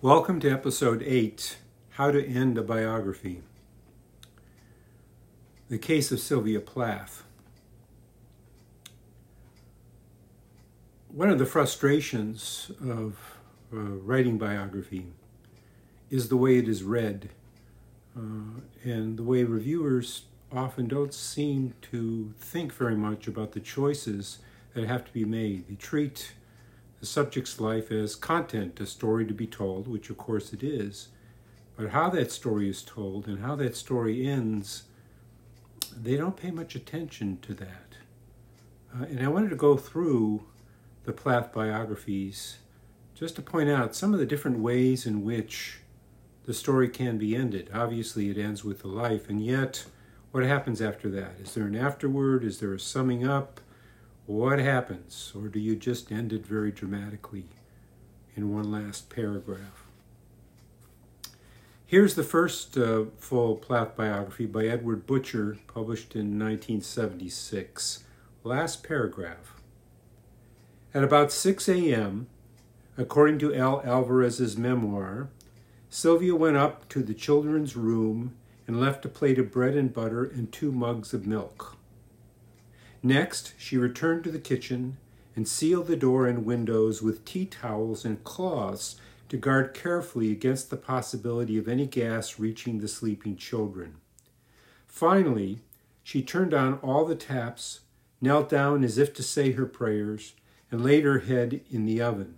Welcome to episode 8 How to End a Biography. The case of Sylvia Plath. One of the frustrations of uh, writing biography is the way it is read, uh, and the way reviewers often don't seem to think very much about the choices that have to be made. They treat the subject's life as content, a story to be told, which of course it is. But how that story is told and how that story ends, they don't pay much attention to that. Uh, and I wanted to go through the Plath biographies just to point out some of the different ways in which the story can be ended. Obviously, it ends with the life, and yet, what happens after that? Is there an afterword? Is there a summing up? What happens? Or do you just end it very dramatically in one last paragraph? Here's the first uh, full Plath biography by Edward Butscher, published in 1976. Last paragraph. At about 6 a.m., according to Al Alvarez's memoir, Sylvia went up to the children's room and left a plate of bread and butter and two mugs of milk. Next, she returned to the kitchen and sealed the door and windows with tea towels and cloths to guard carefully against the possibility of any gas reaching the sleeping children. Finally, she turned on all the taps, knelt down as if to say her prayers, and laid her head in the oven.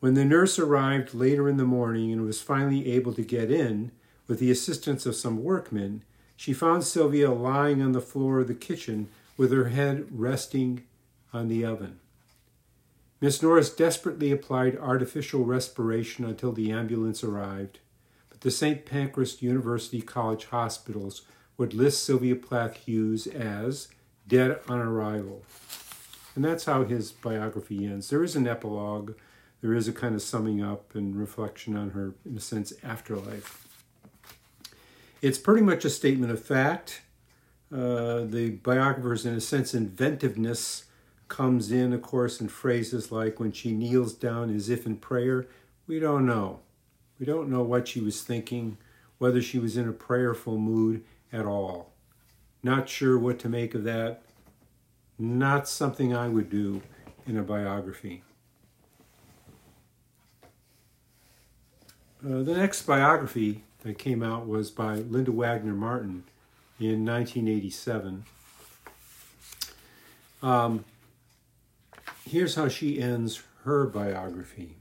When the nurse arrived later in the morning and was finally able to get in, with the assistance of some workmen, she found Sylvia lying on the floor of the kitchen with her head resting on the oven. Miss Norris desperately applied artificial respiration until the ambulance arrived, but the St. Pancras University College hospitals would list Sylvia Plath Hughes as dead on arrival. And that's how his biography ends. There is an epilogue, there is a kind of summing up and reflection on her, in a sense, afterlife. It's pretty much a statement of fact. Uh, the biographer's, in a sense, inventiveness comes in, of course, in phrases like when she kneels down as if in prayer. We don't know. We don't know what she was thinking, whether she was in a prayerful mood at all. Not sure what to make of that. Not something I would do in a biography. Uh, the next biography that came out was by Linda Wagner Martin in 1987. Um, here's how she ends her biography.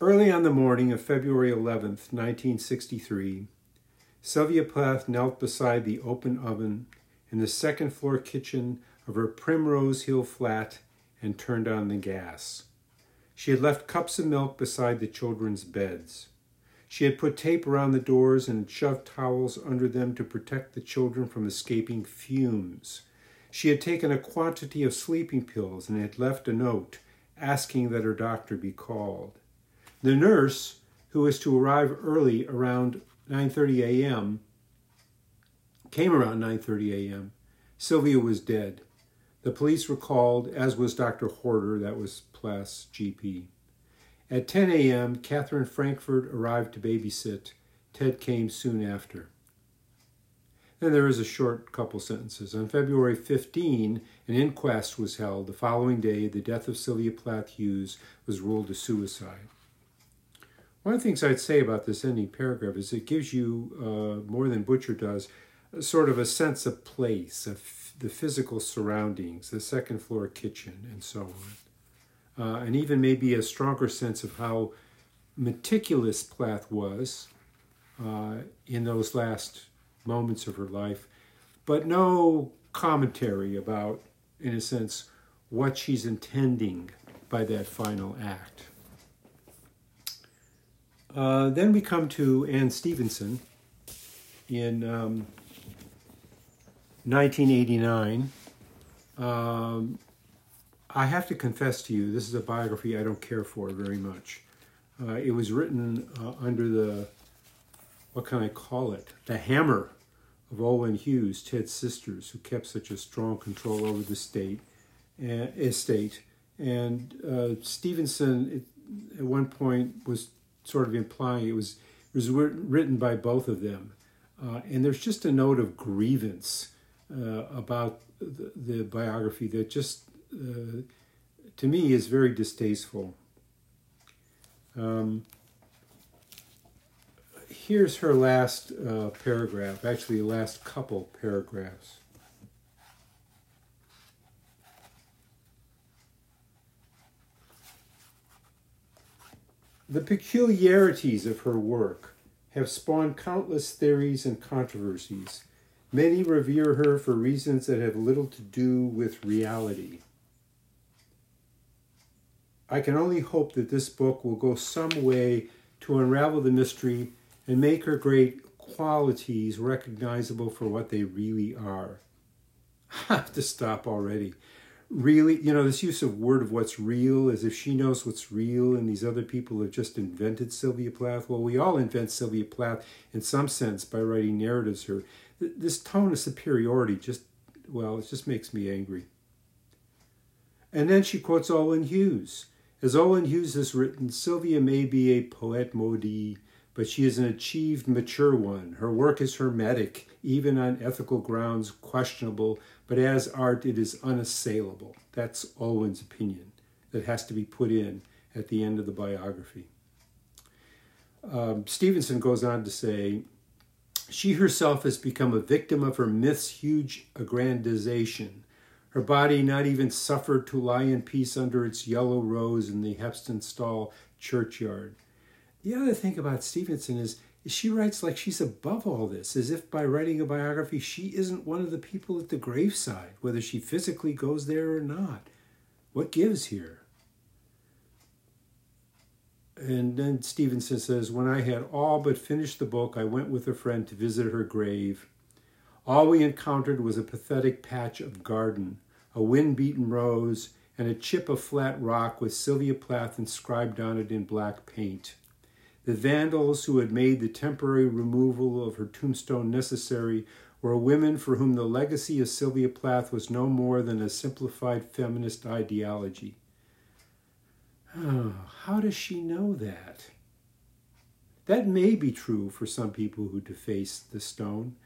Early on the morning of February 11th, 1963, Sylvia Plath knelt beside the open oven in the second floor kitchen of her Primrose Hill flat and turned on the gas. She had left cups of milk beside the children's beds. She had put tape around the doors and shoved towels under them to protect the children from escaping fumes. She had taken a quantity of sleeping pills and had left a note asking that her doctor be called. The nurse, who was to arrive early around 9:30 a.m., came around 9:30 a.m. Sylvia was dead. The police were called, as was Dr. Horder, that was Plath's GP. At 10 a.m., Catherine Frankfort arrived to babysit. Ted came soon after. Then there is a short couple sentences. On February 15, an inquest was held. The following day, the death of Sylvia Plath Hughes was ruled a suicide. One of the things I'd say about this ending paragraph is it gives you, uh, more than Butscher does, sort of a sense of place, of the physical surroundings, the second floor kitchen, and so on uh, and even maybe a stronger sense of how meticulous Plath was uh, in those last moments of her life, but no commentary about, in a sense, what she's intending by that final act. Uh, then we come to Anne Stevenson in um, 1989. Um, I have to confess to you, this is a biography I don't care for very much. Uh, it was written uh, under the, what can I call it? The hammer of Olwyn Hughes, Ted's sisters, who kept such a strong control over the state, uh, estate. And uh, Stevenson at one point was sort of implying it was it was written by both of them, uh, and there's just a note of grievance uh, about the, the, biography that just uh, to me is very distasteful. Um, here's her last uh, paragraph, actually, the last couple paragraphs. The peculiarities of her work have spawned countless theories and controversies. Many revere her for reasons that have little to do with reality. I can only hope that this book will go some way to unravel the mystery and make her great qualities recognizable for what they really are. I have to stop already. Really, you know, this use of word of what's real as if she knows what's real and these other people have just invented Sylvia Plath. Well, we all invent Sylvia Plath in some sense by writing narratives here. This tone of superiority just, well, it just makes me angry. And then she quotes Olwyn Hughes. As Olwyn Hughes has written, Sylvia may be a poet maudit, but she is an achieved, mature one. Her work is hermetic, even on ethical grounds questionable, but as art it is unassailable. That's Olwyn's opinion that has to be put in at the end of the biography. Um, Stevenson goes on to say, she herself has become a victim of her myth's huge aggrandization. Her body not even suffered to lie in peace under its yellow rose in the Heptonstall churchyard. The other thing about Stevenson is, is she writes like she's above all this, as if by writing a biography she isn't one of the people at the graveside, whether she physically goes there or not. What gives here? And then Stevenson says, When I had all but finished the book, I went with a friend to visit her grave. All we encountered was a pathetic patch of garden, a wind beaten rose, and a chip of flat rock with Sylvia Plath inscribed on it in black paint. The vandals who had made the temporary removal of her tombstone necessary were women for whom the legacy of Sylvia Plath was no more than a simplified feminist ideology. Oh, how does she know that? That may be true for some people who deface the stone.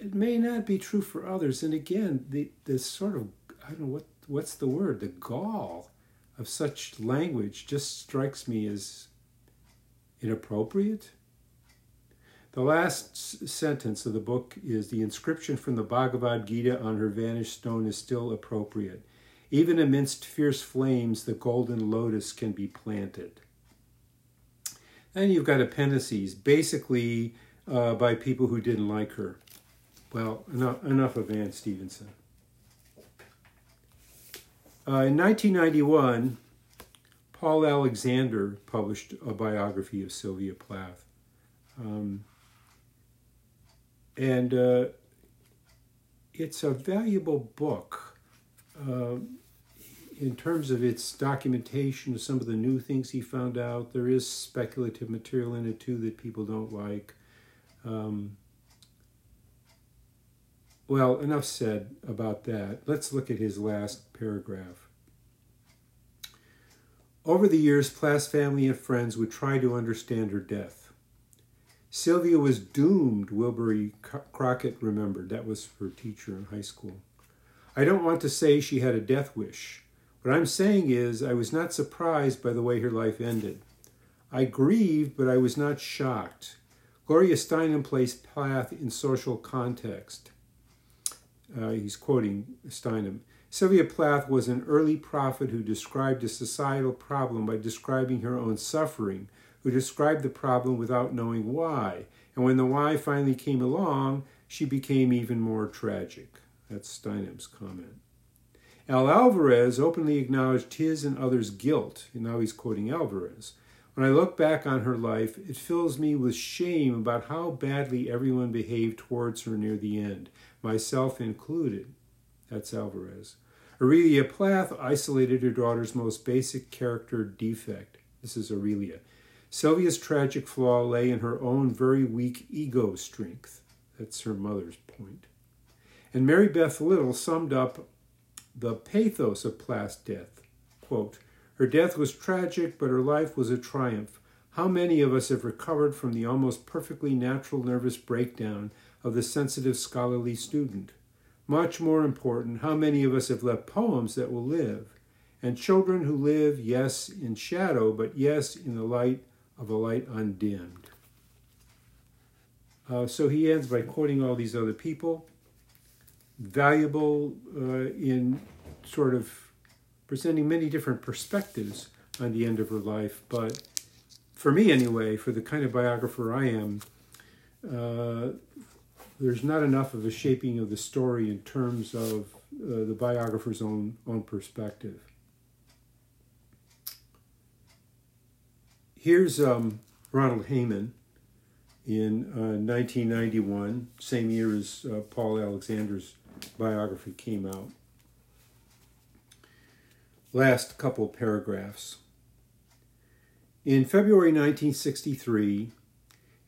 It may not be true for others. And again, the, the sort of, I don't know what, what's the word, the gall of such language just strikes me as inappropriate? The last sentence of the book is the inscription from the Bhagavad Gita on her vanished stone is still appropriate. Even amidst fierce flames, the golden lotus can be planted. Then you've got appendices, basically uh, by people who didn't like her. Well, enough, enough of Anne Stevenson. Uh, in 1991, Paul Alexander published a biography of Sylvia Plath. Um, and uh, it's a valuable book uh, in terms of its documentation of some of the new things he found out. There is speculative material in it too that people don't like. Um, well, enough said about that. Let's look at his last paragraph. Over the years, Plath's family and friends would try to understand her death. Sylvia was doomed, Wilbury Crockett remembered. That was her teacher in high school. I don't want to say she had a death wish. What I'm saying is, I was not surprised by the way her life ended. I grieved, but I was not shocked. Gloria Steinem placed Plath in social context. Uh, he's quoting Steinem. Sylvia Plath was an early prophet who described a societal problem by describing her own suffering, who described the problem without knowing why. And when the why finally came along, she became even more tragic. That's Steinem's comment. Al Alvarez openly acknowledged his and others' guilt, and now he's quoting Alvarez. When I look back on her life, it fills me with shame about how badly everyone behaved towards her near the end, myself included. That's Alvarez. Aurelia Plath isolated her daughter's most basic character defect. This is Aurelia. Sylvia's tragic flaw lay in her own very weak ego strength. That's her mother's point. And Mary Beth Little summed up the pathos of Plath's death. Quote, Her death was tragic, but her life was a triumph. How many of us have recovered from the almost perfectly natural nervous breakdown of the sensitive scholarly student? Much more important, how many of us have left poems that will live? And children who live, yes, in shadow, but yes, in the light of a light undimmed. Uh, so he ends by quoting all these other people, valuable uh, in sort of presenting many different perspectives on the end of her life. But for me, anyway, for the kind of biographer I am, uh, there's not enough of a shaping of the story in terms of uh, the biographer's own own perspective. Here's um, Ronald Hayman in uh, 1991, same year as uh, Paul Alexander's biography came out. Last couple paragraphs. In February 1963,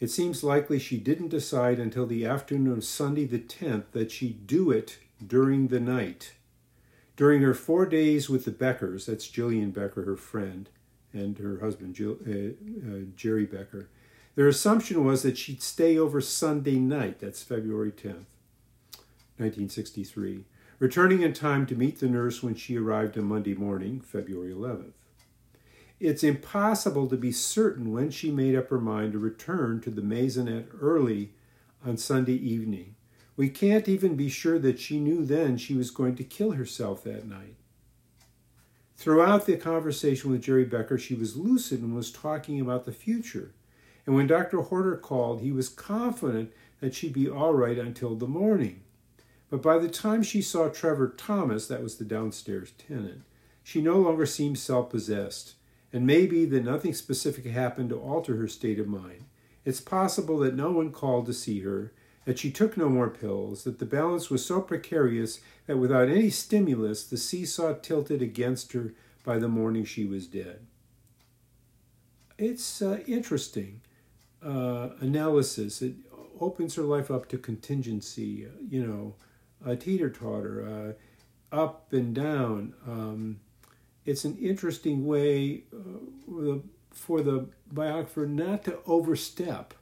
it seems likely she didn't decide until the afternoon of Sunday the 10th that she'd do it during the night. During her four days with the Beckers, that's Jillian Becker, her friend, and her husband, Jill, uh, uh, Jerry Becker, their assumption was that she'd stay over Sunday night, that's February 10th, 1963, returning in time to meet the nurse when she arrived on Monday morning, February 11th. It's impossible to be certain when she made up her mind to return to the maisonette early on Sunday evening. We can't even be sure that she knew then she was going to kill herself that night. Throughout the conversation with Jerry Becker, she was lucid and was talking about the future. And when Dr. Horder called, he was confident that she'd be all right until the morning. But by the time she saw Trevor Thomas, that was the downstairs tenant, she no longer seemed self possessed, and maybe that nothing specific happened to alter her state of mind. It's possible that no one called to see her, that she took no more pills, that the balance was so precarious that without any stimulus the seesaw tilted against her by the morning she was dead. It's uh, interesting uh, analysis. It opens her life up to contingency, uh, you know, a teeter totter, uh, up and down. Um, it's an interesting way uh, for the biographer not to overstep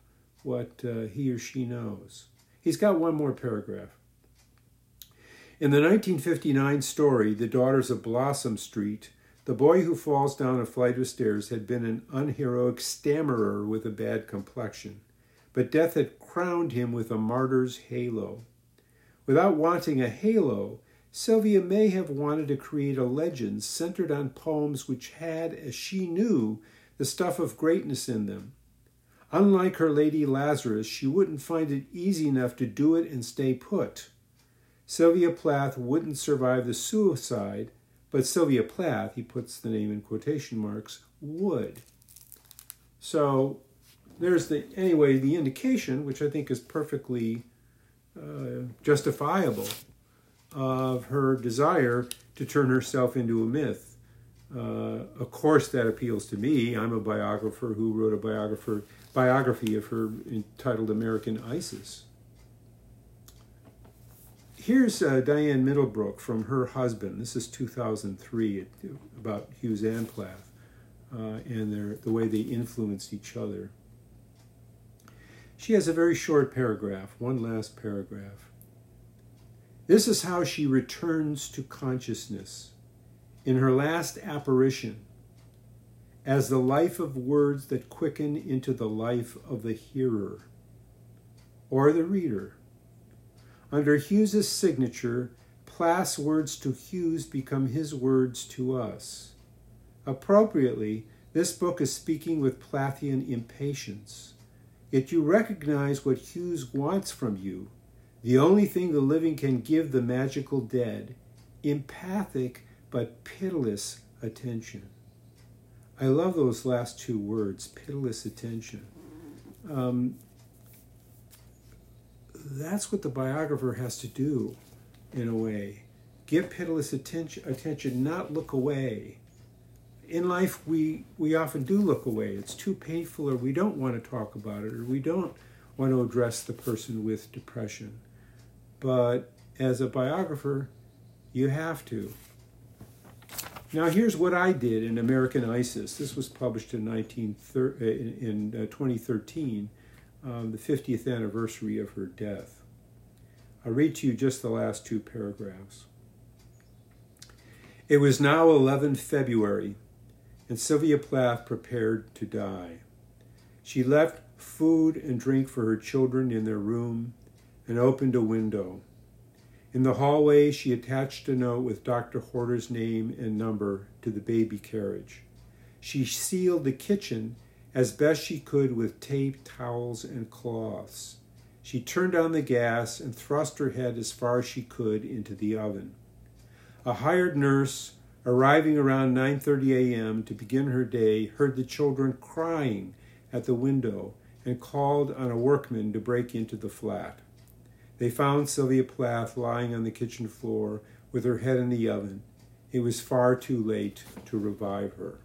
what uh, he or she knows. He's got one more paragraph. In the 1959 story, The Daughters of Blossom Street, the boy who falls down a flight of stairs had been an unheroic stammerer with a bad complexion, but death had crowned him with a martyr's halo. Without wanting a halo, Sylvia may have wanted to create a legend centered on poems which had, as she knew, the stuff of greatness in them. Unlike her Lady Lazarus, she wouldn't find it easy enough to do it and stay put. Sylvia Plath wouldn't survive the suicide but Sylvia Plath, he puts the name in quotation marks, would. So there's the, anyway, the indication, which I think is perfectly uh, justifiable, of her desire to turn herself into a myth. Uh, of course, that appeals to me. I'm a biographer who wrote a biographer biography of her entitled American Isis. Here's uh, Diane Middlebrook from her husband. This is 2003 about Hughes and Plath uh, and their, the way they influenced each other. She has a very short paragraph, one last paragraph. This is how she returns to consciousness in her last apparition as the life of words that quicken into the life of the hearer or the reader under Hughes's signature, Plath's words to Hughes become his words to us. Appropriately, this book is speaking with Plathian impatience. Yet you recognize what Hughes wants from you, the only thing the living can give the magical dead empathic but pitiless attention. I love those last two words, pitiless attention. Um, that's what the biographer has to do in a way give pitiless attention attention not look away in life we we often do look away it's too painful or we don't want to talk about it or we don't want to address the person with depression but as a biographer you have to Now, here's what I did in American Isis. This was published in, 19, uh, in uh, 2013, um, the 50th anniversary of her death. I'll read to you just the last two paragraphs. It was now 11 February, and Sylvia Plath prepared to die. She left food and drink for her children in their room and opened a window. In the hallway, she attached a note with Dr. Horder's name and number to the baby carriage. She sealed the kitchen as best she could with tape, towels, and cloths. She turned on the gas and thrust her head as far as she could into the oven. A hired nurse, arriving around 9:30 a.m. to begin her day, heard the children crying at the window and called on a workman to break into the flat. They found Sylvia Plath lying on the kitchen floor with her head in the oven. It was far too late to revive her.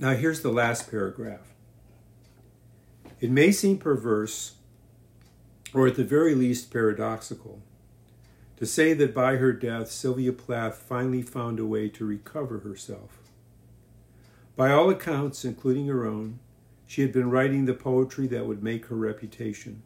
Now, here's the last paragraph. It may seem perverse, or at the very least paradoxical, to say that by her death, Sylvia Plath finally found a way to recover herself. By all accounts, including her own, she had been writing the poetry that would make her reputation.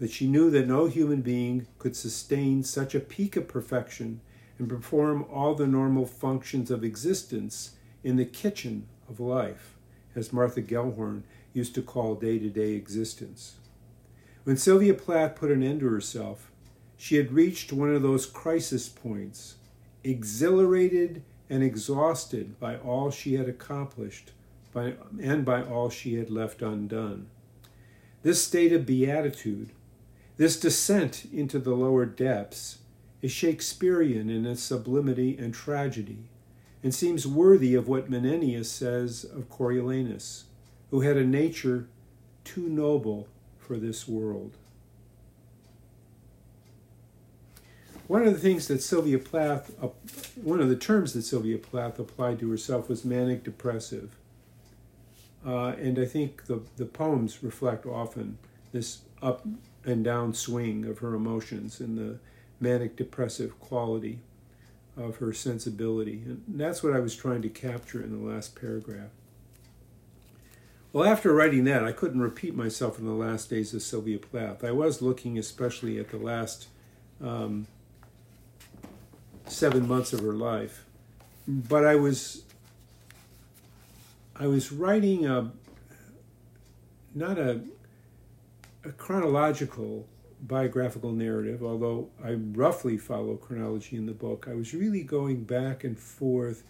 But she knew that no human being could sustain such a peak of perfection and perform all the normal functions of existence in the kitchen of life, as Martha Gellhorn used to call day to day existence. When Sylvia Plath put an end to herself, she had reached one of those crisis points, exhilarated and exhausted by all she had accomplished by, and by all she had left undone. This state of beatitude, this descent into the lower depths, is Shakespearean in its sublimity and tragedy, and seems worthy of what Menenius says of Coriolanus, who had a nature too noble for this world. One of the things that Sylvia Plath, uh, one of the terms that Sylvia Plath applied to herself was manic depressive. Uh, and I think the, the poems reflect often this up and down swing of her emotions and the manic depressive quality of her sensibility. And that's what I was trying to capture in the last paragraph. Well, after writing that, I couldn't repeat myself in the last days of Sylvia Plath. I was looking especially at the last um, seven months of her life, but I was I was writing a not a, a chronological biographical narrative, although I roughly follow chronology in the book. I was really going back and forth,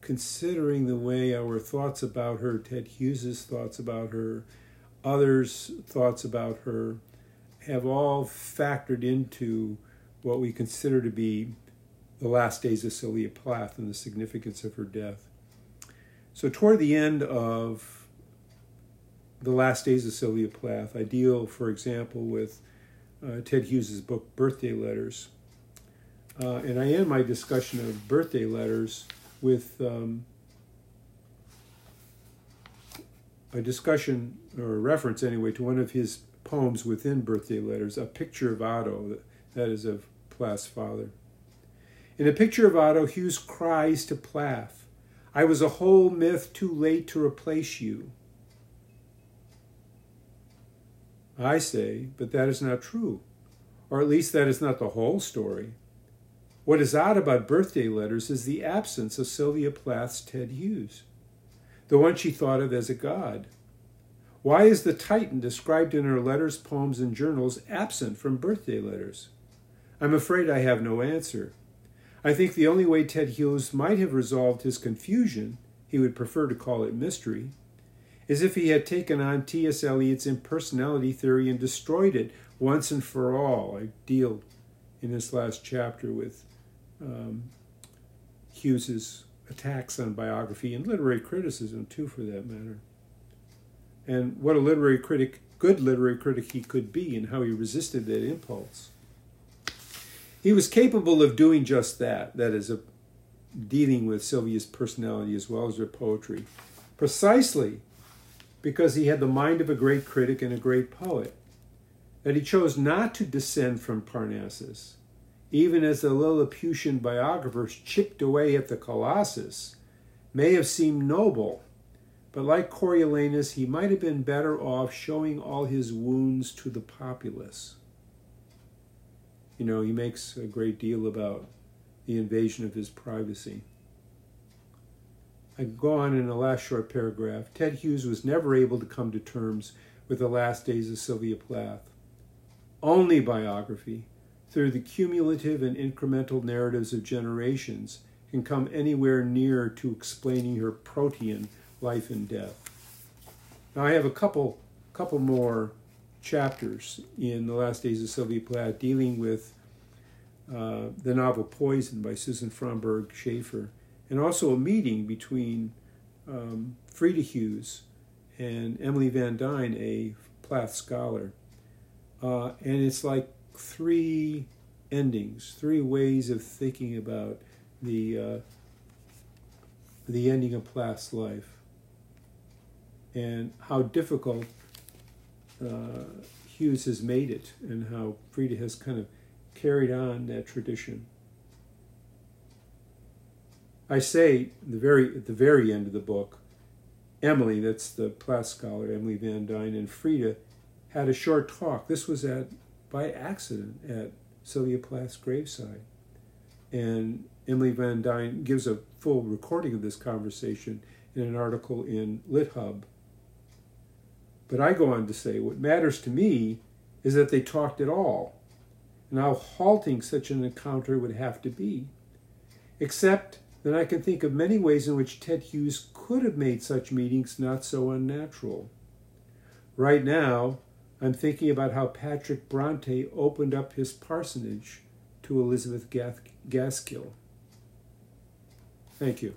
considering the way our thoughts about her, Ted Hughes's thoughts about her, others' thoughts about her, have all factored into what we consider to be the last days of Sylvia Plath and the significance of her death. So, toward the end of the last days of Sylvia Plath, I deal, for example, with uh, Ted Hughes's book Birthday Letters. Uh, and I end my discussion of birthday letters with um, a discussion, or a reference anyway, to one of his poems within Birthday Letters, A Picture of Otto, that is of Plath's father. In A Picture of Otto, Hughes cries to Plath, I was a whole myth too late to replace you. I say, but that is not true. Or at least that is not the whole story. What is odd about birthday letters is the absence of Sylvia Plath's Ted Hughes, the one she thought of as a god. Why is the Titan described in her letters, poems, and journals absent from birthday letters? I'm afraid I have no answer. I think the only way Ted Hughes might have resolved his confusion, he would prefer to call it mystery, is if he had taken on T.S. Eliot's impersonality theory and destroyed it once and for all. I deal in this last chapter with um, Hughes's attacks on biography and literary criticism, too, for that matter. And what a literary critic, good literary critic he could be, and how he resisted that impulse. He was capable of doing just that, that is, dealing with Sylvia's personality as well as her poetry, precisely because he had the mind of a great critic and a great poet. that he chose not to descend from Parnassus, even as the Lilliputian biographers chipped away at the Colossus, may have seemed noble, but like Coriolanus, he might have been better off showing all his wounds to the populace. You know, he makes a great deal about the invasion of his privacy. I go on in the last short paragraph. Ted Hughes was never able to come to terms with the last days of Sylvia Plath. Only biography, through the cumulative and incremental narratives of generations, can come anywhere near to explaining her protean life and death. Now I have a couple couple more chapters in the last days of Sylvia Plath dealing with uh, the novel Poison by Susan Fromberg Schaeffer, and also a meeting between um, Frieda Hughes and Emily Van Dyne, a Plath scholar. Uh, and it's like three endings, three ways of thinking about the uh, the ending of Plath's life and how difficult uh, Hughes has made it, and how Frieda has kind of carried on that tradition. I say the very at the very end of the book, Emily, that's the Plath scholar, Emily Van Dyne, and Frieda had a short talk. This was at by accident at Sylvia Plath's graveside. And Emily Van Dyne gives a full recording of this conversation in an article in LitHub. But I go on to say what matters to me is that they talked at all, and how halting such an encounter would have to be. Except that I can think of many ways in which Ted Hughes could have made such meetings not so unnatural. Right now, I'm thinking about how Patrick Bronte opened up his parsonage to Elizabeth Gaskell. Thank you.